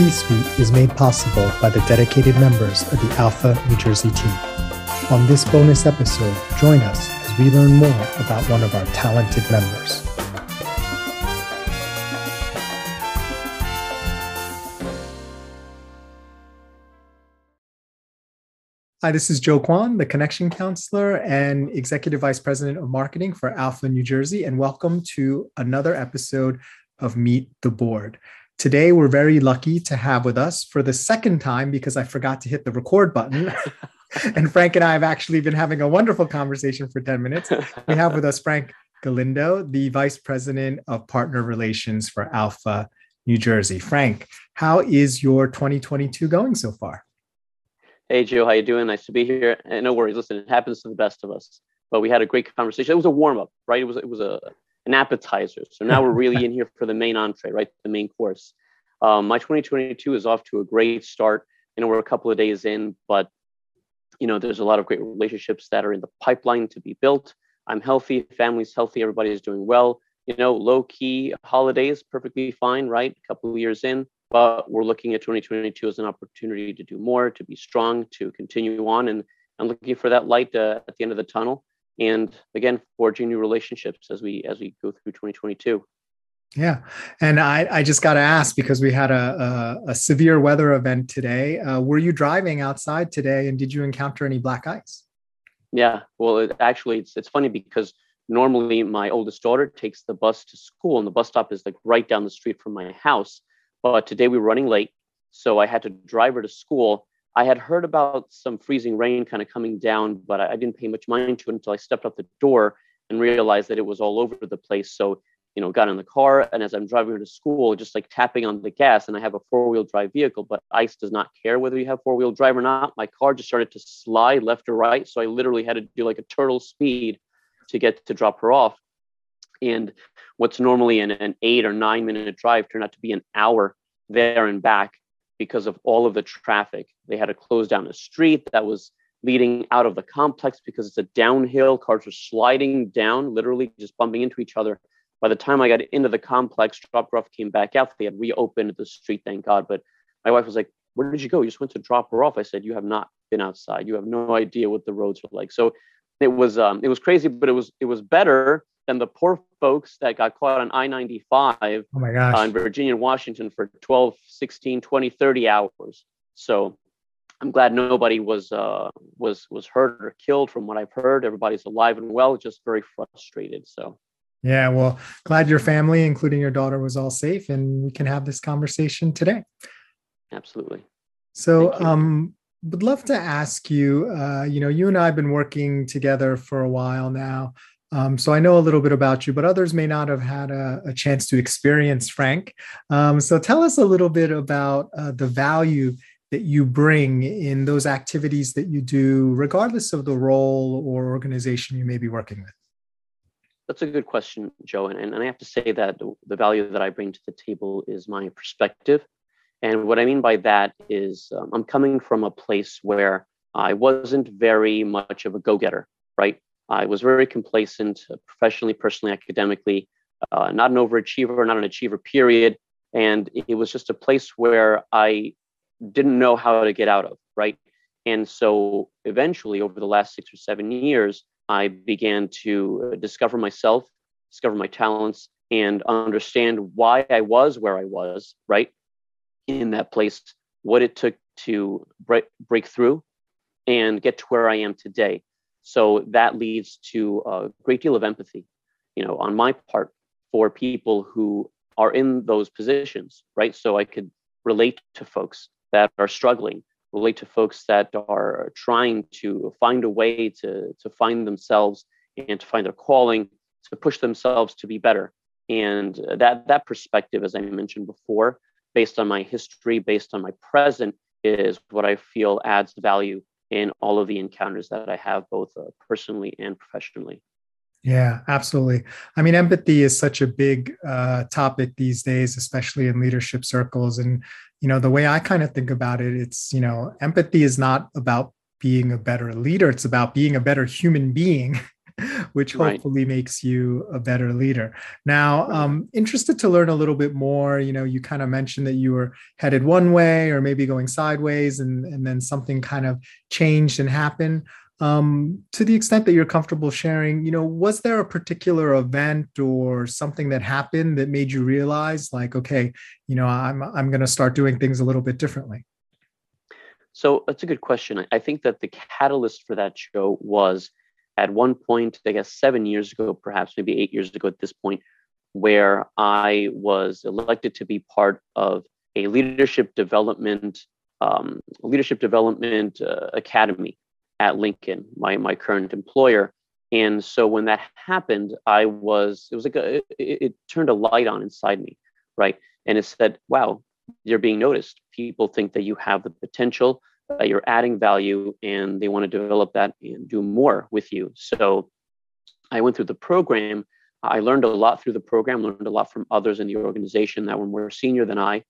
C Suite is made possible by the dedicated members of the ALPFA New Jersey team. On this bonus episode, join us as we learn more about one of our talented members. Hi, this is Joe Kwan, the Connection Counselor and Executive Vice President of Marketing for ALPFA New Jersey, and welcome to another episode of Meet the Board. Today, we're very lucky to have with us for the second time because I forgot to hit the record button. and Frank and I have actually been having a wonderful conversation for 10 minutes. We have with us Frank Galindo, the Vice President of Partner Relations for ALPFA New Jersey. Frank, how is your 2022 going so far? Hey Joe, how you doing? Nice to be here. And no worries. Listen, it happens to the best of us. But we had a great conversation. It was a warm up, right? It was it was a an appetizer. So now we're really in here for the main entree, right? The main course. Um, my 2022 is off to a great start. You know, we're a couple of days in, but you know, there's a lot of great relationships that are in the pipeline to be built. I'm healthy, family's healthy, everybody is doing well. You know, low key holidays, perfectly fine, right? A couple of years in but we're looking at 2022 as an opportunity to do more, to be strong, to continue on, and I'm looking for that light uh, at the end of the tunnel. And again, forging new relationships as we as we go through 2022. Yeah, and I I just got to ask because we had a, a, a severe weather event today. Uh, were you driving outside today, and did you encounter any black ice? Yeah, well, it, actually, it's it's funny because normally my oldest daughter takes the bus to school, and the bus stop is like right down the street from my house. But today we were running late, so I had to drive her to school. I had heard about some freezing rain kind of coming down, but I, didn't pay much mind to it until I stepped out the door and realized that it was all over the place. So, you know, got in the car, and as I'm driving her to school, just like tapping on the gas, and I have a four wheel drive vehicle, but ICE does not care whether you have four wheel drive or not. My car just started to slide left or right. So I literally had to do like a turtle speed to get to drop her off. And what's normally an, an eight or nine minute drive turned out to be an hour there and back because of all of the traffic. They had to close down a street that was leading out of the complex because it's a downhill. Cars were sliding down, literally just bumping into each other. By the time I got into the complex, her off, came back out. They had reopened the street, thank God. But my wife was like, Where did you go? You just went to drop her off. I said, You have not been outside. You have no idea what the roads were like. So it was um, it was crazy, but it was it was better than the poor folks that got caught on I-95 oh my gosh. Uh, in Virginia and Washington for 12, 16, 20, 30 hours. So I'm glad nobody was uh, was was hurt or killed from what I've heard. Everybody's alive and well, just very frustrated. So yeah, well, glad your family, including your daughter, was all safe and we can have this conversation today. Absolutely. So um would love to ask you, uh, you know, you and I have been working together for a while now. Um, so I know a little bit about you, but others may not have had a, a chance to experience Frank. Um, so tell us a little bit about uh, the value that you bring in those activities that you do, regardless of the role or organization you may be working with. That's a good question, Joe. And, and I have to say that the, value that I bring to the table is my perspective. And what I mean by that is um, I'm coming from a place where I wasn't very much of a go getter, right? I was very complacent uh, professionally, personally, academically, uh, not an overachiever, not an achiever, period. And it was just a place where I didn't know how to get out of, right? And so eventually, over the last six or seven years, I began to uh, discover myself, discover my talents, and understand why I was where I was, right? In that place, what it took to break, break through and get to where I am today. So that leads to a great deal of empathy, you know, on my part for people who are in those positions, right? So I could relate to folks that are struggling, relate to folks that are trying to find a way to, to find themselves and to find their calling, to push themselves to be better. And that that perspective, as I mentioned before, based on my history, based on my present, is what I feel adds value in all of the encounters that I have, both uh, personally and professionally. Yeah, absolutely. I mean, empathy is such a big uh, topic these days, especially in leadership circles. And, you know, the way I kind of think about it, it's, you know, empathy is not about being a better leader, it's about being a better human being. which hopefully right. makes you a better leader. Now, I'm um, interested to learn a little bit more. You know, you kind of mentioned that you were headed one way or maybe going sideways, and, and then something kind of changed and happened. Um, to the extent that you're comfortable sharing, you know, was there a particular event or something that happened that made you realize, like, okay, you know, I'm I'm going to start doing things a little bit differently? So that's a good question. I think that the catalyst for that show was at one point, I guess seven years ago, perhaps maybe eight years ago at this point, where I was elected to be part of a leadership development um, leadership development uh, academy at Lincoln, my my current employer. And so when that happened, I was it was like a, it, it turned a light on inside me, right? And it said, "Wow, you're being noticed. People think that you have the potential, that you're adding value, and they want to develop that and do more with you. So I went through the program. I learned a lot through the program, learned a lot from others in the organization that were more senior than I.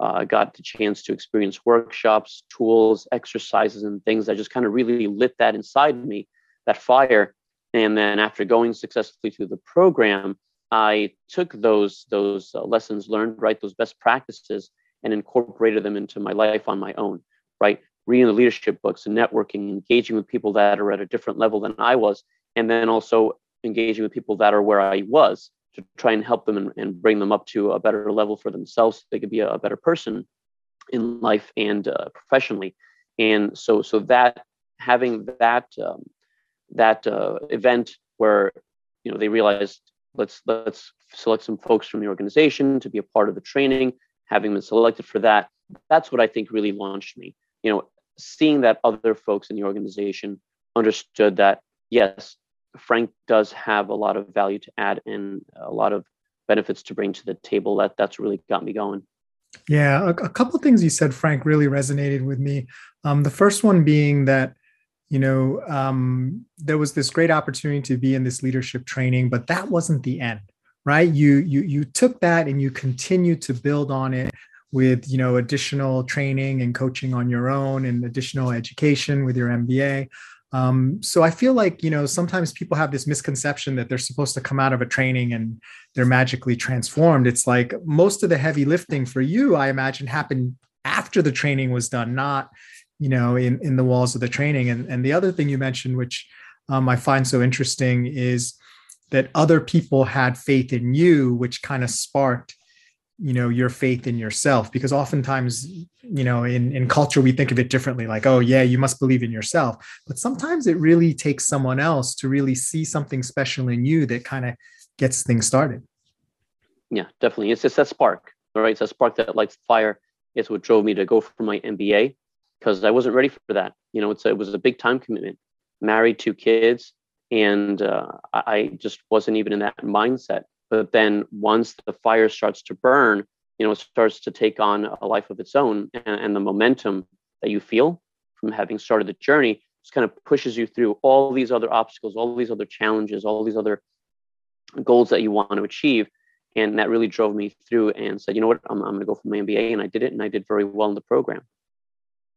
Uh, got the chance to experience workshops, tools, exercises, and things that just kind of really lit that inside me, that fire. And then after going successfully through the program, I took those those uh, lessons learned, right, those best practices, and incorporated them into my life on my own, right? Reading the leadership books and networking, engaging with people that are at a different level than I was, and then also engaging with people that are where I was to try and help them and, and bring them up to a better level for themselves so they could be a, a better person in life and uh, professionally. And so, so that having that um, that uh, event where you know they realized let's let's select some folks from the organization to be a part of the training having been selected for that that's what i think really launched me you know seeing that other folks in the organization understood that yes frank does have a lot of value to add and a lot of benefits to bring to the table. That that's really got me going. Yeah a, a couple of things you said frank really resonated with me. Um, the first one being that you know um, there was this great opportunity to be in this leadership training but that wasn't the end right? You you you took that and you continued to build on it with you know additional training and coaching on your own and additional education with your mba um, so i feel like you know sometimes people have this misconception that they're supposed to come out of a training and they're magically transformed. It's like most of the heavy lifting for you i imagine happened after the training was done not you know in in the walls of the training. And and the other thing you mentioned which um, i find so interesting is that other people had faith in you which kind of sparked you know your faith in yourself because oftentimes you know in in culture we think of it differently like oh yeah you must believe in yourself but sometimes it really takes someone else to really see something special in you that kind of gets things started yeah definitely it's just that spark right it's a spark that lights fire it's what drove me to go for my mba because I wasn't ready for that. You know, it's a, it was a big time commitment. Married, two kids, and uh, I just wasn't even in that mindset. But then once the fire starts to burn, you know, it starts to take on a life of its own, and, and the momentum that you feel from having started the journey just kind of pushes you through all these other obstacles, all these other challenges, all these other goals that you want to achieve. And that really drove me through and said, you know what, I'm, I'm going to go for my MBA. And I did it, and I did very well in the program.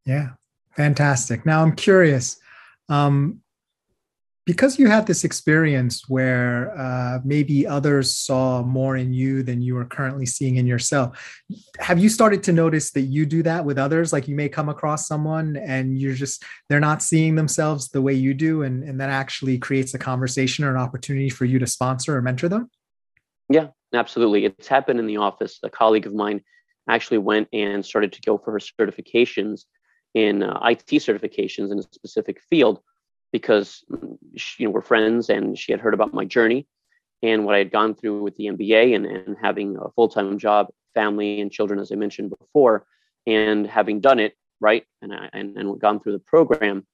Yeah, fantastic. Now I'm curious, um, because you had this experience where uh, maybe others saw more in you than you are currently seeing in yourself. Have you started to notice that you do that with others? Like you may come across someone and you're just they're not seeing themselves the way you do, and, and that actually creates a conversation or an opportunity for you to sponsor or mentor them. Yeah, absolutely. It's happened in the office. A colleague of mine actually went and started to go for her certifications in uh, IT certifications in a specific field because she, you know we're friends and she had heard about my journey and what I had gone through with the MBA and, and having a full time job, family and children, as I mentioned before, and having done it right and I, and, and gone through the program,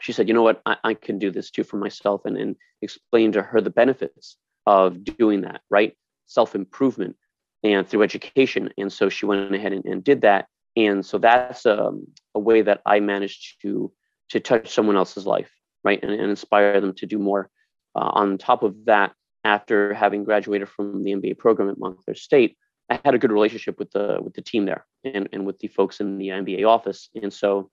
she said, you know what, I, I can do this too for myself and, and explain to her the benefits of doing that, right? Self improvement and through education. And so she went ahead and, and did that and so that's um, a way that i managed to to touch someone else's life right and, and inspire them to do more uh, on top of that after having graduated from the mba program at montclair state i had a good relationship with the with the team there and, and with the folks in the mba office and so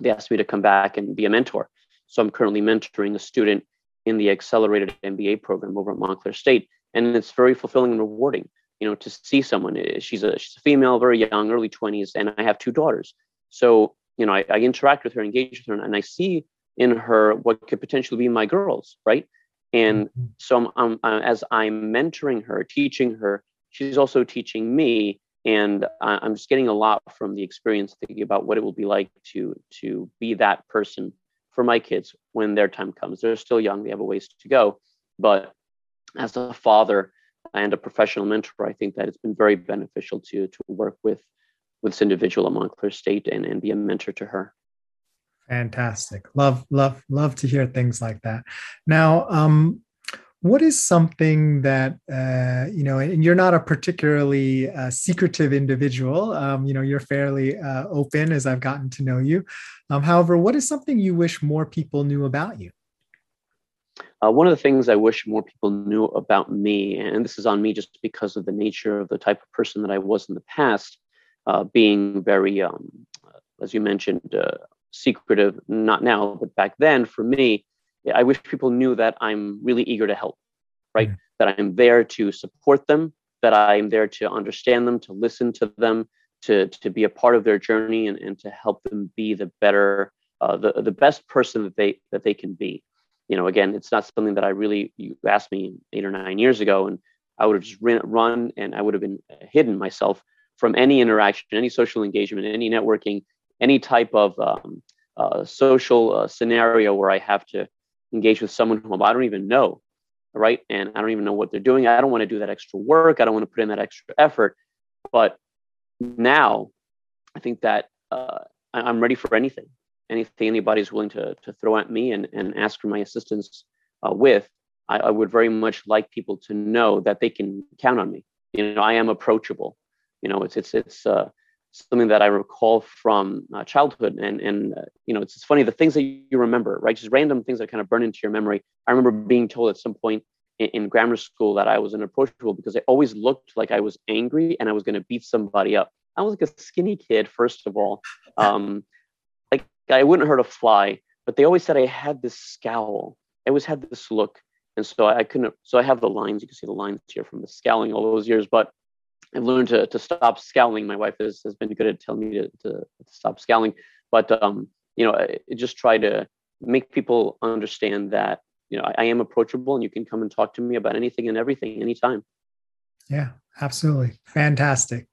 they asked me to come back and be a mentor so i'm currently mentoring a student in the accelerated MBA program over at Montclair State, and it's very fulfilling and rewarding. You know, to see someone. She's a she's a female, very young, early twenties, and I have two daughters. So you know, I, I interact with her, engage with her, and I see in her what could potentially be my girls, right? And mm-hmm. so I'm, I'm, as I'm mentoring her, teaching her, she's also teaching me, and I'm just getting a lot from the experience, thinking about what it will be like to to be that person for my kids when their time comes. They're still young; they have a ways to go. But as a father and a professional mentor, I think that it's been very beneficial to to work with with this individual at Montclair State and, and be a mentor to her. Fantastic. Love, love, love to hear things like that. Now, um, what is something that uh, you know and you're not a particularly uh, secretive individual um, you know you're fairly uh, open as i've gotten to know you um, however what is something you wish more people knew about you uh, one of the things i wish more people knew about me and this is on me just because of the nature of the type of person that i was in the past uh, being very um, as you mentioned uh, secretive, not now, but back then for me, I wish people knew that I'm really eager to help, right? Mm. That I'm there to support them, that I'm there to understand them, to listen to them, to, to be a part of their journey and, and to help them be the better, uh, the, the best person that they, that they can be. You know, again, it's not something that I really, you asked me eight or nine years ago, and I would have just run and I would have been hidden myself from any interaction, any social engagement, any networking, any type of um, uh, social uh, scenario where I have to engage with someone whom I don't even know, right? And I don't even know what they're doing. I don't want to do that extra work. I don't want to put in that extra effort. But now, I think that uh, I'm ready for anything. Anything anybody's willing to to throw at me and and ask for my assistance uh, with. I, I would very much like people to know that they can count on me. You know, I am approachable. You know, it's it's it's uh, something that I recall from uh, childhood. And and uh, you know, it's, it's funny the things that you remember, right? Just random things that kind of burn into your memory. I remember being told at some point in, in grammar school that I was inapproachable because I always looked like I was angry and I was going to beat somebody up. I was like a skinny kid, first of all. Um, like I wouldn't hurt a fly, but they always said I had this scowl. I always had this look. And so I couldn't, so I have the lines, you can see the lines here from the scowling all those years, but I've learned to, to stop scowling. My wife has, has been good at telling me to, to, to stop scowling. But, um, you know, I just try to make people understand that, you know, I, I am approachable and you can come and talk to me about anything and everything anytime. Yeah, absolutely. Fantastic.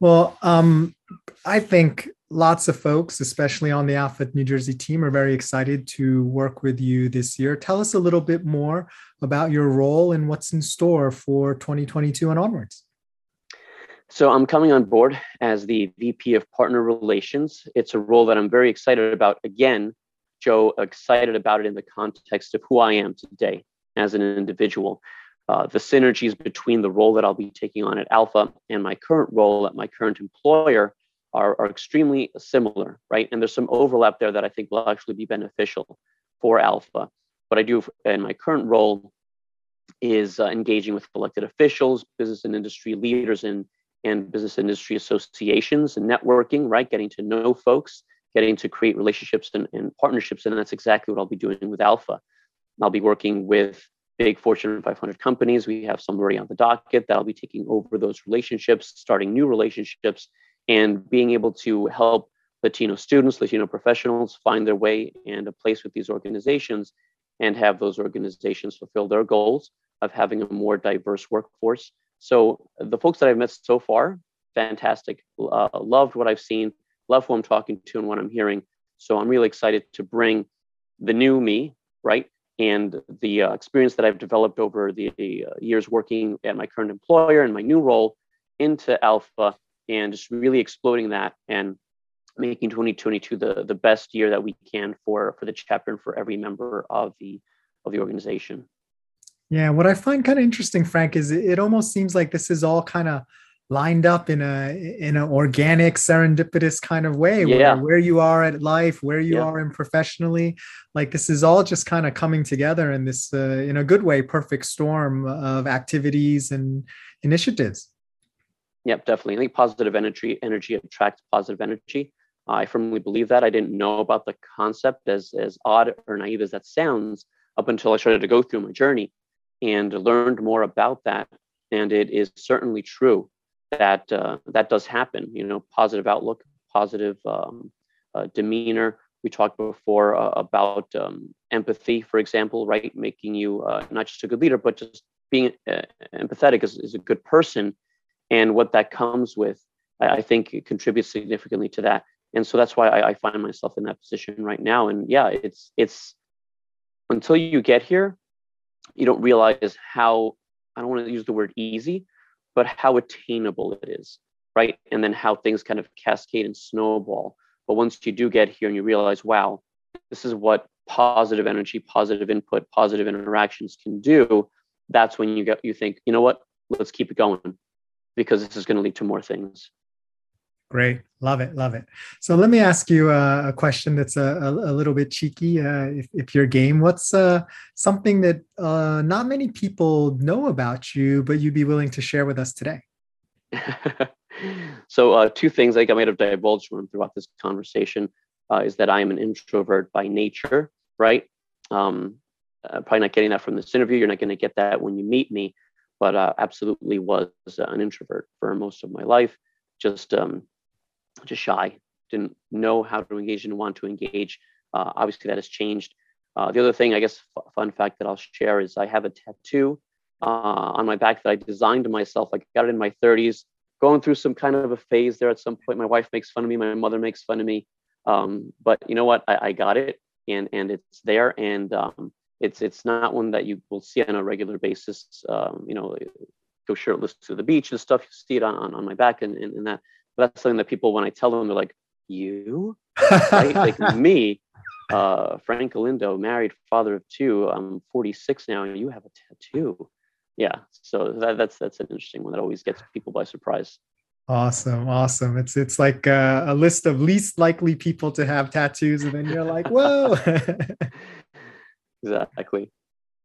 Well, um, I think lots of folks, especially on the ALPFA New Jersey team, are very excited to work with you this year. Tell us a little bit more about your role and what's in store for 2022 and onwards. So I'm coming on board as the VP of Partner Relations. It's a role that I'm very excited about. Again, Joe, excited about it in the context of who I am today as an individual. Uh, the synergies between the role that I'll be taking on at ALPFA and my current role at my current employer are, are extremely similar, right? And there's some overlap there that I think will actually be beneficial for ALPFA. What I do in my current role is uh, engaging with elected officials, business and industry leaders in and business industry associations and networking, right? Getting to know folks, getting to create relationships and, and partnerships. And that's exactly what I'll be doing with ALPFA. I'll be working with big Fortune 500 companies. We have some already on the docket that I'll be taking over those relationships, starting new relationships, and being able to help Latino students, Latino professionals find their way and a place with these organizations and have those organizations fulfill their goals of having a more diverse workforce so the folks that I've met so far, fantastic. Uh, loved what I've seen, love who I'm talking to and what I'm hearing. So I'm really excited to bring the new me, right? And the uh, experience that I've developed over the, uh, years working at my current employer and my new role into ALPFA and just really exploding that and making 2022 the, the best year that we can for, for the chapter and for every member of the, of the organization. Yeah, what I find kind of interesting, Frank, is it almost seems like this is all kind of lined up in a in an organic, serendipitous kind of way. Yeah. Where, where you are at life, where you yeah. are in professionally, like this is all just kind of coming together in this, uh, in a good way, perfect storm of activities and initiatives. Yep, definitely. I think positive energy energy attracts positive energy. I firmly believe that. I didn't know about the concept as as odd or naive as that sounds up until I started to go through my journey and learned more about that. And it is certainly true that uh, that does happen. You know, positive outlook, positive um, uh, demeanor. We talked before uh, about um, empathy, for example, right? Making you uh, not just a good leader, but just being uh, empathetic is, as, a good person. And what that comes with, I, I think it contributes significantly to that. And so that's why I, I find myself in that position right now. And yeah, it's it's until you get here, you don't realize how I don't want to use the word easy, but how attainable it is, right? And then how things kind of cascade and snowball. But once you do get here and you realize, wow, this is what positive energy, positive input, positive interactions can do, that's when you get you think, you know what, let's keep it going because this is going to lead to more things. Great. Love it. Love it. So let me ask you a, a question that's a, a, a, little bit cheeky. Uh, if, if you're game, what's uh, something that uh, not many people know about you, but you'd be willing to share with us today? so uh, two things I think I might have divulged throughout this conversation uh, is that I am an introvert by nature, right? Um, uh, probably not getting that from this interview. You're not going to get that when you meet me, but absolutely was an introvert for most of my life. Just um, just shy, didn't know how to engage, didn't want to engage. Uh, obviously, that has changed. Uh, the other thing, I guess, f- fun fact that I'll share is I have a tattoo uh, on my back that I designed myself. I got it in my 30s, going through some kind of a phase there at some point. My wife makes fun of me, my mother makes fun of me. Um, but you know what? I, I, got it, and and it's there, and um, it's it's not one that you will see on a regular basis. Um, you know, go shirtless to the beach and stuff. You see it on, on, on my back and, and, and that that's something that people, when I tell them, they're like, "You, right? like me, uh, Frank Galindo, married, father of two. I'm 46 now, and you have a tattoo." Yeah, so that, that's that's an interesting one that always gets people by surprise. Awesome, awesome. It's it's like a, a list of least likely people to have tattoos, and then you're like, "Whoa!" exactly.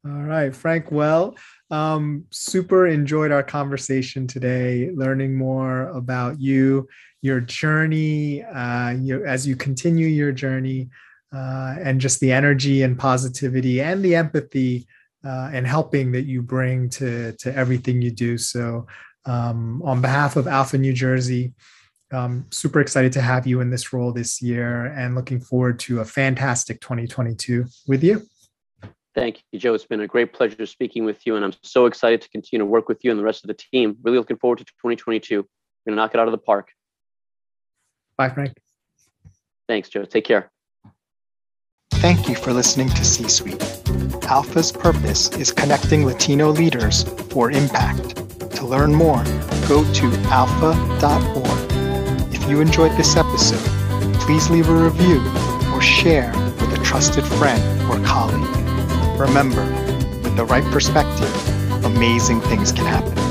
All right, Frank. Well, um, super enjoyed our conversation today, learning more about you, your journey, uh, as you continue your journey, uh, and just the energy and positivity and the empathy uh, and helping that you bring to, to everything you do. So, um, on behalf of ALPFA New Jersey, um, super excited to have you in this role this year and looking forward to a fantastic 2022 with you. Thank you, Joe. It's been a great pleasure speaking with you, and I'm so excited to continue to work with you and the rest of the team. Really looking forward to 2022. We're going to knock it out of the park. Bye, Frank. Thanks, Joe. Take care. Thank you for listening to C Suite. ALPFA's purpose is connecting Latino leaders for impact. To learn more, go to alpfa.org. If you enjoyed this episode, please leave a review or share with a trusted friend or colleague. Remember, with the right perspective, amazing things can happen.